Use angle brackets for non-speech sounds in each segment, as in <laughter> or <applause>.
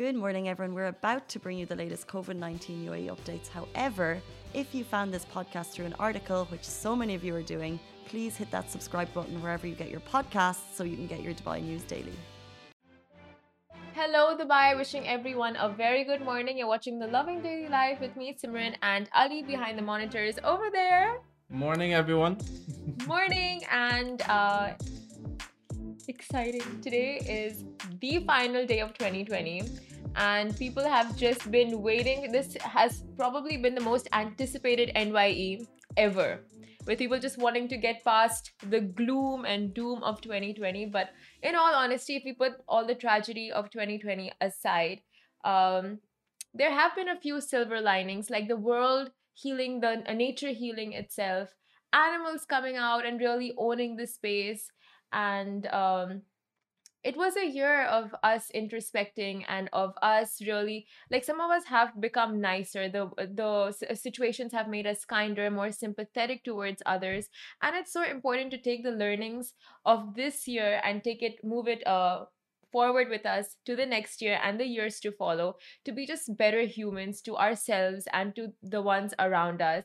Good morning, everyone. We're about to bring you the latest COVID 19 UAE updates. However, if you found this podcast through an article, which so many of you are doing, please hit that subscribe button wherever you get your podcasts so you can get your Dubai news daily. Hello, Dubai. Wishing everyone a very good morning. You're watching the Lovin Daily Life with me, Simran, and Ali behind the monitors over there. Morning, everyone. <laughs> morning, and uh, exciting. Today is the final day of 2020, and people have just been waiting. This has probably been the most anticipated NYE ever with people just wanting to get past the gloom and doom of 2020. But in all honesty, if we put all the tragedy of 2020 aside, um, there have been a few silver linings, like the world healing, the uh, nature healing itself, animals coming out and really owning the space, and um, it was a year of us introspecting and of us really like some of us have become nicer the the situations have made us kinder more sympathetic towards others and it's so important to take the learnings of this year and take it move it uh forward with us to the next year and the years to follow to be just better humans to ourselves and to the ones around us.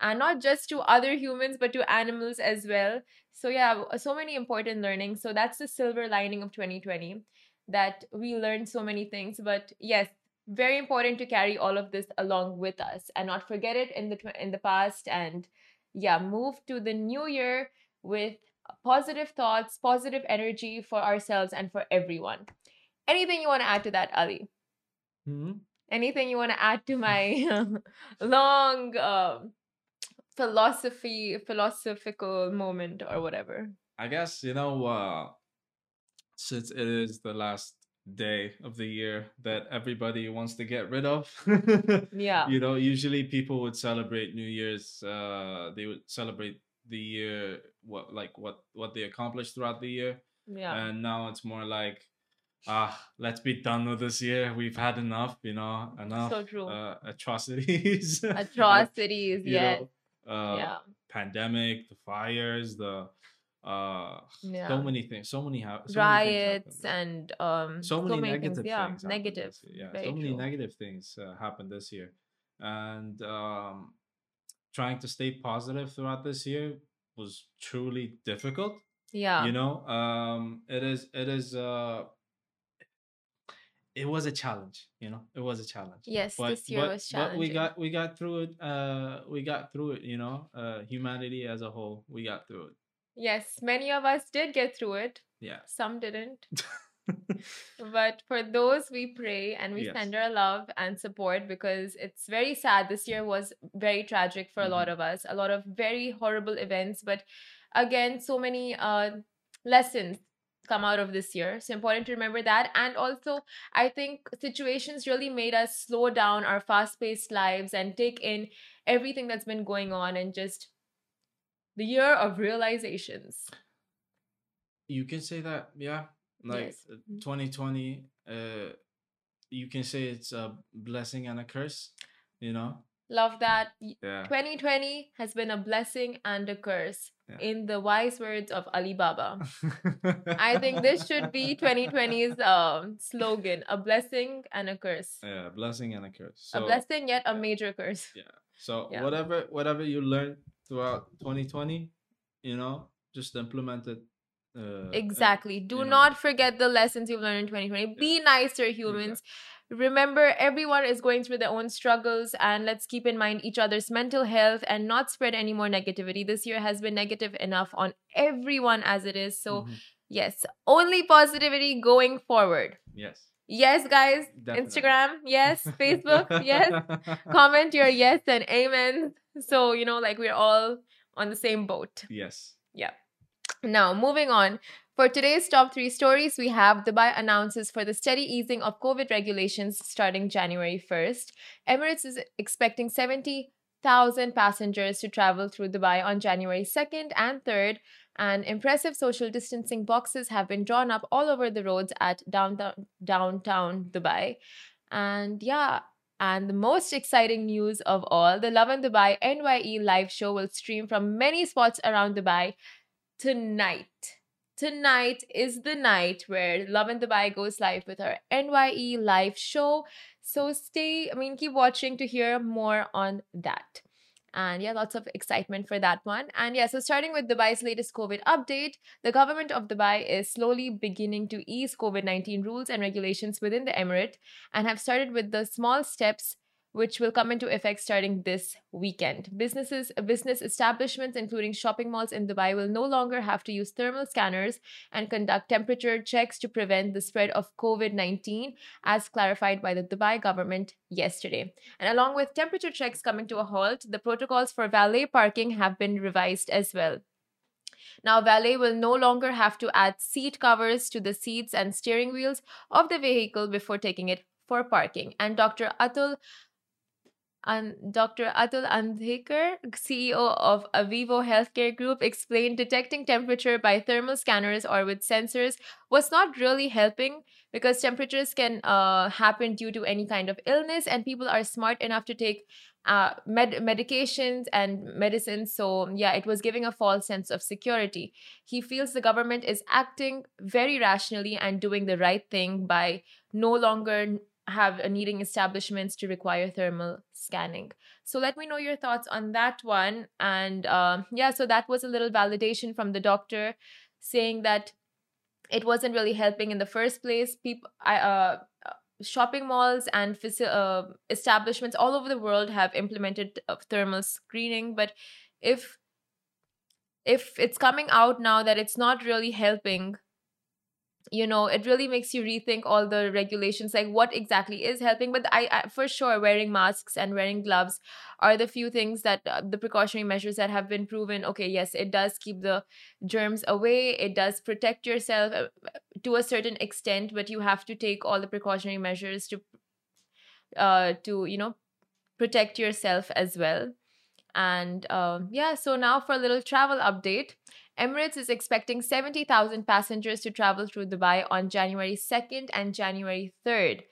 And not just to other humans but to animals as well. So yeah so many important learnings. So that's the silver lining of 2020 that we learned so many things. But yes very important to carry all of this along with us and not forget it in the in the past. And yeah move to the new year with positive thoughts positive energy for ourselves and for everyone. Anything you want to add to that ali? Hmm? Anything you want to add to my <laughs> long um, philosophy philosophical moment or whatever? I guess, you know, uh, since it is the last day of the year that everybody wants to get rid of, <laughs> yeah. you know, usually people would celebrate New Year's, uh, they would celebrate the year, what, like what, what they accomplished throughout the year. yeah And now it's more like, ah, let's be done with this year. We've had enough, you know, enough so true uh, atrocities. <laughs> atrocities yes know, uh, yeah pandemic, the fires, the uh, Yeah. so many things, so many ha- so riots happened. and um so many negative things yeah things. negative. Yeah, so many true. negative things uh, happened this year, and um, trying to stay positive throughout this year was truly difficult. yeah. You know, um, it is, it is, uh, it was a challenge. You know, it was a challenge. Yes but this year but, was but we got we got through it uh we got through it you know uh humanity as a whole we got through it. Yes many of us did get through it. Yeah. Some didn't <laughs> but for those we pray and we Yes. send our love and support because it's very sad. This year was very tragic for a lot Mm-hmm. of us a lot of very horrible events but again so many uh lessons come out of this year. So important to remember that. And also i think situations really made us slow down our fast-paced lives and take in everything that's been going on and just the year of realizations. You can say that yeah like Yes. uh, Mhm. 2020 uh you can say it's a blessing and a curse you know love that yeah 2020 has been a blessing and a curse, Yeah. in the wise words of Alibaba. I <laughs> think this should be 2020's um, slogan a blessing and a curse. yeah blessing and a curse so a blessing, yet a major curse. yeah so <laughs> Yeah. whatever whatever you learned throughout 2020 you know just implement it uh, Exactly. Do you know. not forget the lessons you've learned in 2020. Be nicer, humans. Remember, everyone is going through their own struggles, and let's keep in mind each other's mental health and not spread any more negativity. This year has been negative enough on everyone as it is. So, Mhm. yes, only positivity going forward. yes Yes, guys. Definitely. Instagram, yes. Facebook, yes. <laughs> Comment your yes and amen. So, you know, like we're all on the same boat. yes Now, moving on. For today's top three stories, we have Dubai announces for the steady easing of COVID regulations starting January 1st. Emirates is expecting 70,000 passengers to travel through Dubai on January 2nd and 3rd. And impressive social distancing boxes have been drawn up all over the roads at downtown, downtown Dubai. And yeah, and the most exciting news of all the Lovin Dubai NYE live show will stream from many spots around Dubai tonight. tonight is the night where Lovin Dubai goes live with our NYE live show. So stay, I mean, keep watching to hear more on that. And yeah, lots of excitement for that one. And yeah, so starting with Dubai's latest COVID update, the government of Dubai is slowly beginning to ease COVID 19 rules and regulations within the emirate and have started with the small steps which will come into effect starting this weekend. Businesses, business establishments, including shopping malls in Dubai, will no longer have to use thermal scanners and conduct temperature checks to prevent the spread of COVID 19, as clarified by the Dubai government yesterday. And along with temperature checks coming to a halt, the protocols for valet parking have been revised as well. Now, valet will no longer have to add seat covers to the seats and steering wheels of the vehicle before taking it for parking. And Dr. Atul and Dr. Atul Aundhekar, CEO of Avivo Healthcare Group, explained detecting temperature by thermal scanners or with sensors was not really helping because temperatures can uh, happen due to any kind of illness, and people are smart enough to take uh, med- medications and medicines. So, yeah, it was giving a false sense of security. He feels the government is acting very rationally and doing the right thing by no longer have needing establishments to require thermal scanning. So let me know your thoughts on that one. And uh, yeah, so that was a little validation from the doctor saying that it wasn't really helping in the first place. People, I, uh, shopping malls and uh, establishments all over the world have implemented uh, thermal screening, but if if it's coming out now that it's not really helping you know it really makes you rethink all the regulations like what exactly is helping but I, I for sure wearing masks and wearing gloves are the few things that uh, the precautionary measures that have been proven. Okay yes it does keep the germs away it does protect yourself uh, to a certain extent but you have to take all the precautionary measures to uh to you know protect yourself as well. And um, yeah so now for a little travel update Emirates is expecting 70,000 passengers to travel through Dubai on January 2nd and January 3rd.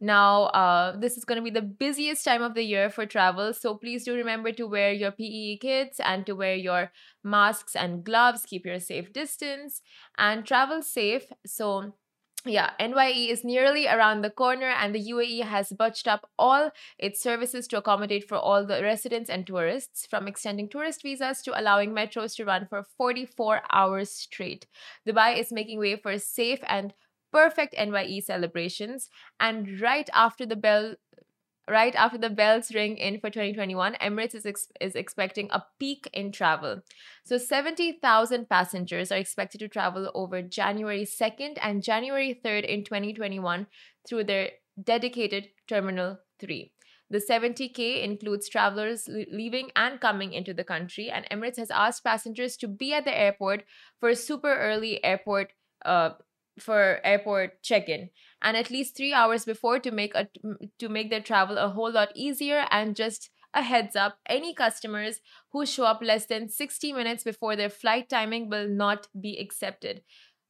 Now, uh, this is going to be the busiest time of the year for travel, so please do remember to wear your PPE kits and to wear your masks and gloves, keep your safe distance, and travel safe. So, yeah, NYE is nearly around the corner, and the UAE has butched up all its services to accommodate for all the residents and tourists, from extending tourist visas to allowing metros to run for 44 hours straight. Dubai is making way for safe and perfect NYE celebrations, and right after the bell right after the bells ring in for 2021, Emirates is, ex- is expecting a peak in travel. So 70,000 passengers are expected to travel over January 2nd and January 3rd in 2021 through their dedicated Terminal 3. The 70K includes travelers leaving and coming into the country, and Emirates has asked passengers to be at the airport for super early airport uh, for airport check-in and at least 3 hours before to make a to make their travel a whole lot easier and just a heads up any customers who show up less than 60 minutes before their flight timing will not be accepted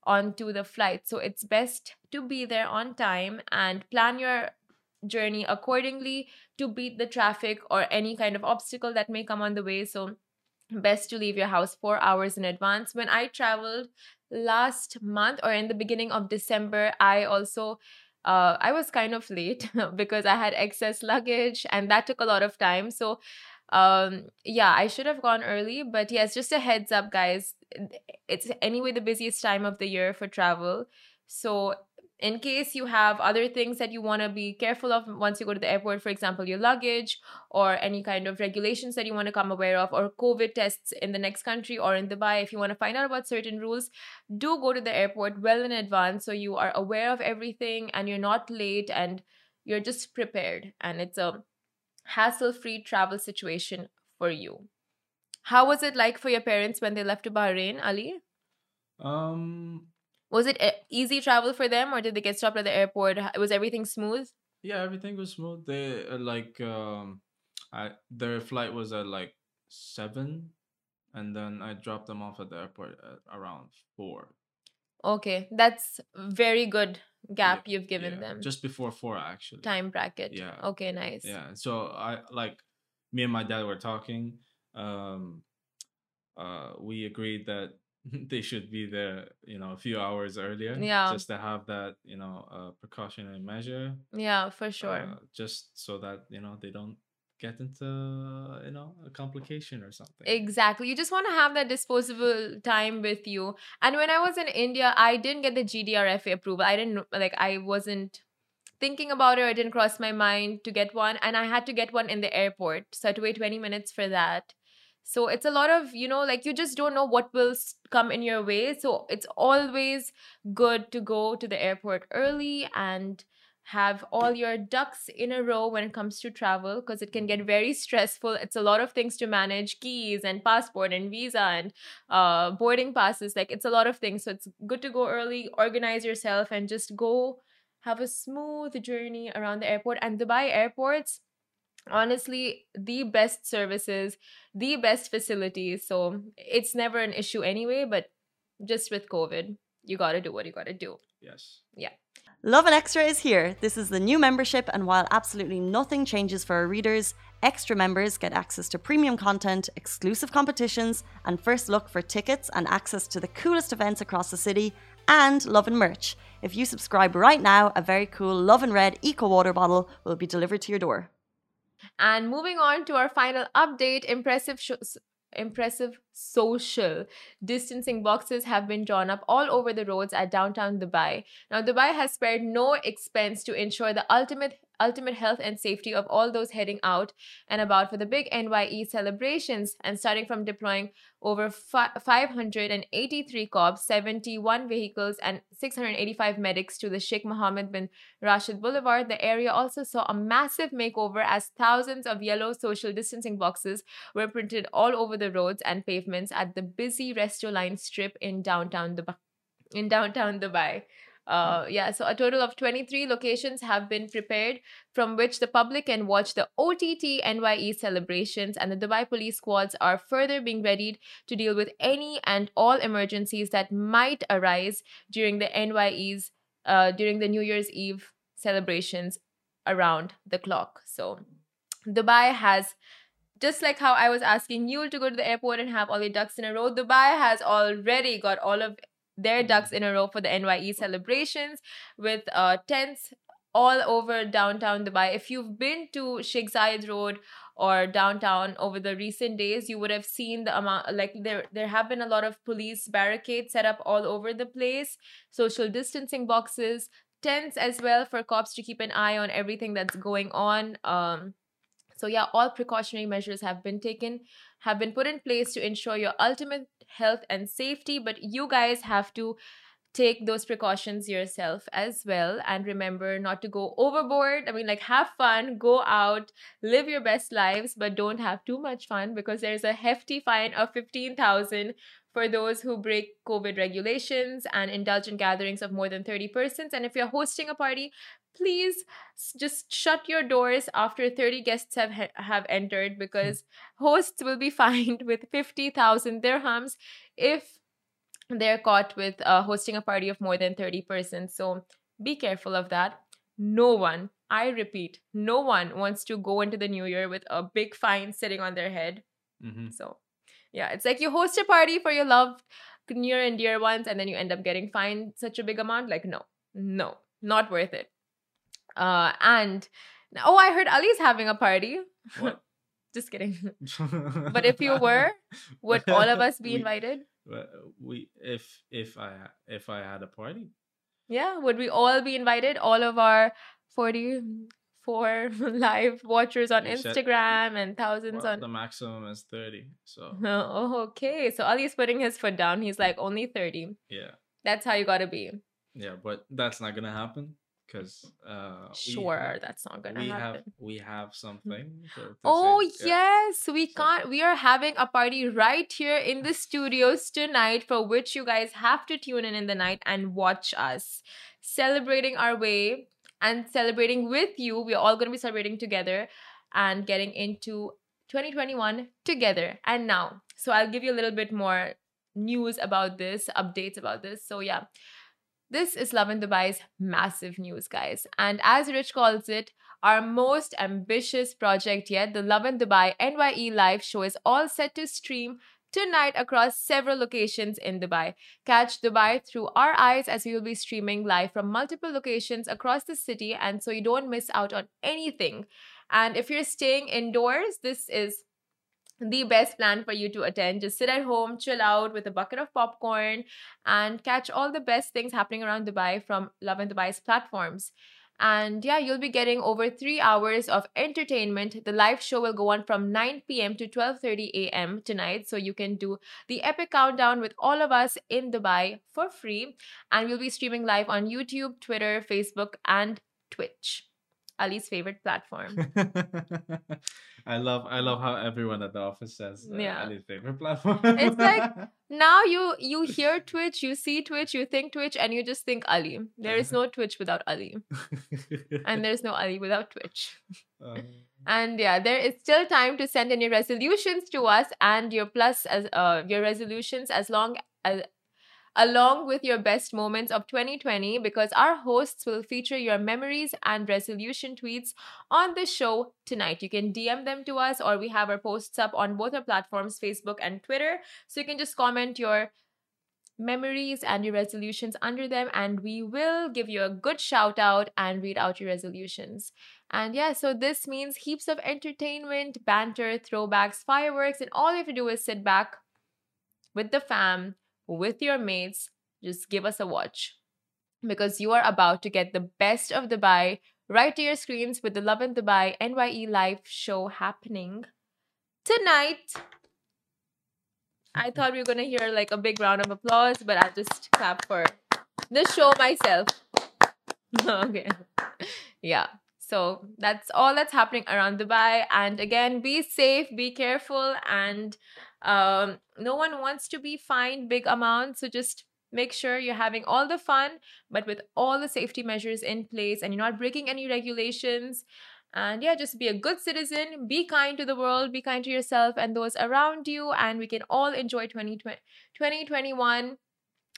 onto the flight. So it's best to be there on time and plan your journey accordingly to beat the traffic or any kind of obstacle that may come on the way. So best to leave your house 4 hours in advance. When i traveled last month or in the beginning of December, I also uh, I was kind of late <laughs> because I had excess luggage and that took a lot of time. So um yeah i should have gone early but yes just a heads up guys it's anyway the busiest time of the year for travel so in case you have other things that you want to be careful of once you go to the airport, for example, your luggage or any kind of regulations that you want to come aware of, or COVID tests in the next country or in Dubai, if you want to find out about certain rules, do go to the airport well in advance so you are aware of everything and you're not late and you're just prepared. And it's a hassle free travel situation for you. How was it like for your parents when they left to Bahrain, Ali? Um, was it easy travel for them, or did they get stopped at the airport? Was everything smooth? Yeah, everything was smooth. They uh, like um, I their flight was at like seven, and then I dropped them off at the airport at around four. Okay, that's very good gap Yeah, you've given yeah, them. just before four actually. time bracket. Yeah. Okay, nice. Yeah, so I like me and my dad were talking. Um, uh, we agreed that <laughs> they should be there, you know, a few hours earlier. Yeah. Just to have that, you know, uh, precautionary measure. Yeah, for sure. Uh, just so that you know they don't get into you know a complication or something. Exactly. You just want to have that disposable time with you. And when I was in India, I didn't get the GDRFA approval. I didn't like I wasn't thinking about it. It didn't cross my mind to get one, and I had to get one in the airport. So I had to wait 20 minutes for that. So it's a lot of, you know, like you just don't know what will come in your way. So it's always good to go to the airport early and have all your ducks in a row when it comes to travel because it can get very stressful. It's a lot of things to manage keys and passport and visa and uh, boarding passes. Like it's a lot of things. So it's good to go early, organize yourself, and just go have a smooth journey around the airport. And Dubai airports, honestly, the best services, the best facilities. So it's never an issue anyway, but just with COVID, you got to do what you got to do. yes. yeah Lovin Extra is here. This is the new membership, and while absolutely nothing changes for our readers, extra members get access to premium content, exclusive competitions, and first look for tickets and access to the coolest events across the city, and Lovin merch. If you subscribe right now, a very cool Lovin Red Eco Water bottle will be delivered to your door. And moving on to our final update, impressive sh- impressive social distancing boxes have been drawn up all over the roads at downtown Dubai. Now Dubai has spared no expense to ensure the ultimate ultimate health and safety of all those heading out and about for the big NYE celebrations and starting from deploying over fi- 583 cops, 71 vehicles and 685 medics to the Sheikh Mohammed bin Rashid Boulevard, the area also saw a massive makeover as thousands of yellow social distancing boxes were printed all over the roads and pavements at the busy Resto Line strip in downtown Dubai. In downtown Dubai. Uh, yeah, so a total of 23 locations have been prepared from which the public can watch the OTT NYE celebrations, and the Dubai police squads are further being readied to deal with any and all emergencies that might arise during the NYE's uh, during the New Year's Eve celebrations around the clock. So, Dubai has just like how I was asking you to go to the airport and have all your ducks in a row, Dubai has already got all of their ducks in a row for the NYE celebrations with uh, tents all over downtown Dubai. If you've been to Sheikh Zayed Road or downtown over the recent days, you would have seen the amount like there there have been a lot of police barricades set up all over the place, social distancing boxes, tents as well for cops to keep an eye on everything that's going on. Um, so yeah, all precautionary measures have been taken, have been put in place to ensure your ultimate health and safety, but you guys have to take those precautions yourself as well and remember not to go overboard. I mean like have fun, go out, live your best lives, but don't have too much fun because there's a hefty fine of 15,000 for those who break COVID regulations and indulge in gatherings of more than 30 persons. And if you're hosting a party, please just shut your doors after 30 guests have have entered because hosts will be <laughs> fined with 50,000 dirhams if they're caught with uh, hosting a party of more than 30 persons. So be careful of that. No one, I repeat, no one wants to go into the new year with a big fine sitting on their head. hmm So, yeah, it's like you host a party for your loved near and dear ones, and then you end up getting fined such a big amount. Like, no, no, not worth it. Uh, and oh, I heard Ali's having a party. What? <laughs> Just kidding. <laughs> But if you were, Would all of us be We- invited? We if if I if I had a party, Yeah, would we all be invited? All of our 44 <laughs> live watchers on You said- Instagram and thousands well, on. the maximum is thirty. So Oh, <laughs> okay. So Ali's putting his foot down. He's like, only 30. yeah, That's how you gotta be. yeah, but that's not gonna happen because uh, Sure, have- that's not gonna we happen. have we have something. to- to Oh. Yeah. yes, we So- can't. We are having a party right here in the studios tonight, for which you guys have to tune in in the night and watch us celebrating our way and celebrating with you. We're all going to be celebrating together and getting into 2021 together. And now, so I'll give you a little bit more news about this, updates about this. So yeah. This is Lovin Dubai's massive news, guys. And as Rich calls it, our most ambitious project yet, the Lovin Dubai NYE live show is all set to stream tonight across several locations in Dubai. Catch Dubai through our eyes as we will be streaming live from multiple locations across the city, and so you don't miss out on anything. And if you're staying indoors, this is the best plan for you to attend. Just sit at home, chill out with a bucket of popcorn, and catch all the best things happening around Dubai from Lovin Dubai's platforms. And yeah, you'll be getting over three hours of entertainment. The live show will go on from 9 p.m. to 12:30 a.m. tonight, so you can do the epic countdown with all of us in Dubai for free. And we'll be streaming live on YouTube, Twitter, Facebook, and Twitch. Ali's favorite platform. <laughs> I love I love how everyone at the office says uh, Yeah. Ali's favorite platform. It's like- <laughs> now you you hear Twitch, you see Twitch, you think Twitch, and you just think Ali. There is no Twitch without Ali, <laughs> and there's no Ali without Twitch. Uh, And yeah, there is still time to send in your resolutions to us and your plus as uh your resolutions as long as along with your best moments of 2020 because our hosts will feature your memories and resolution tweets on the show tonight. You can DM them to us or we have our posts up on both our platforms, Facebook and Twitter. So you can just comment your memories and your resolutions under them and we will give you a good shout out and read out your resolutions. And yeah, so this means heaps of entertainment, banter, throwbacks, fireworks, and all you have to do is sit back with the fam, with your mates, just give us a watch. Because you are about to get the best of Dubai right to your screens with the Lovin Dubai NYE live show happening tonight. I mm-hmm. thought we were gonna hear like a big round of applause, but I'll just clap for the show myself. <laughs> okay. Yeah. So that's all that's happening around Dubai. And again, be safe, be careful, and um, no one wants to be fined big amounts. So just make sure you're having all the fun, but with all the safety measures in place and you're not breaking any regulations. And yeah, just be a good citizen, be kind to the world, be kind to yourself and those around you, and we can all enjoy 2020, 2021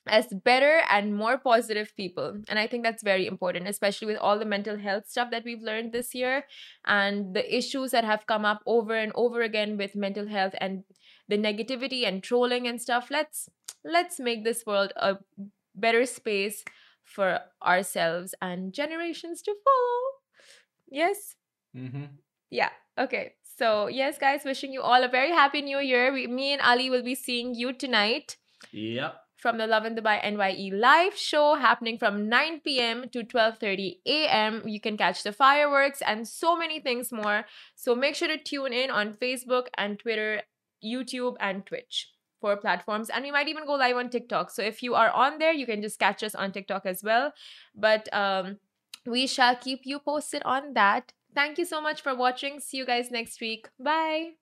as better and more positive people. And I think that's very important, especially with all the mental health stuff that we've learned this year and the issues that have come up over and over again with mental health and the negativity and trolling and stuff. Let's let's make this world a better space for ourselves and generations to follow. Yes? mm-hmm. Yeah. Okay. So, yes, guys, wishing you all a very happy new year. We, me and Ali will be seeing you tonight Yep. from the Lovin Dubai NYE live show happening from 9 p.m. to 12:30 a.m. You can catch the fireworks and so many things more. So make sure to tune in on Facebook and Twitter, YouTube and Twitch for platforms and we might even go live on TikTok. So if you are on there, you can just catch us on TikTok as well. But um we shall keep you posted on that. Thank you so much for watching. See you guys next week. Bye.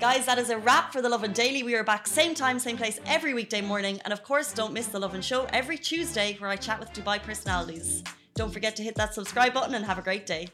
Guys, that is a wrap for the Lovin Daily. We are back same time, same place every weekday morning. And of course, don't miss the Lovin Show every Tuesday where I chat with Dubai personalities. Don't forget to hit that subscribe button and have a great day.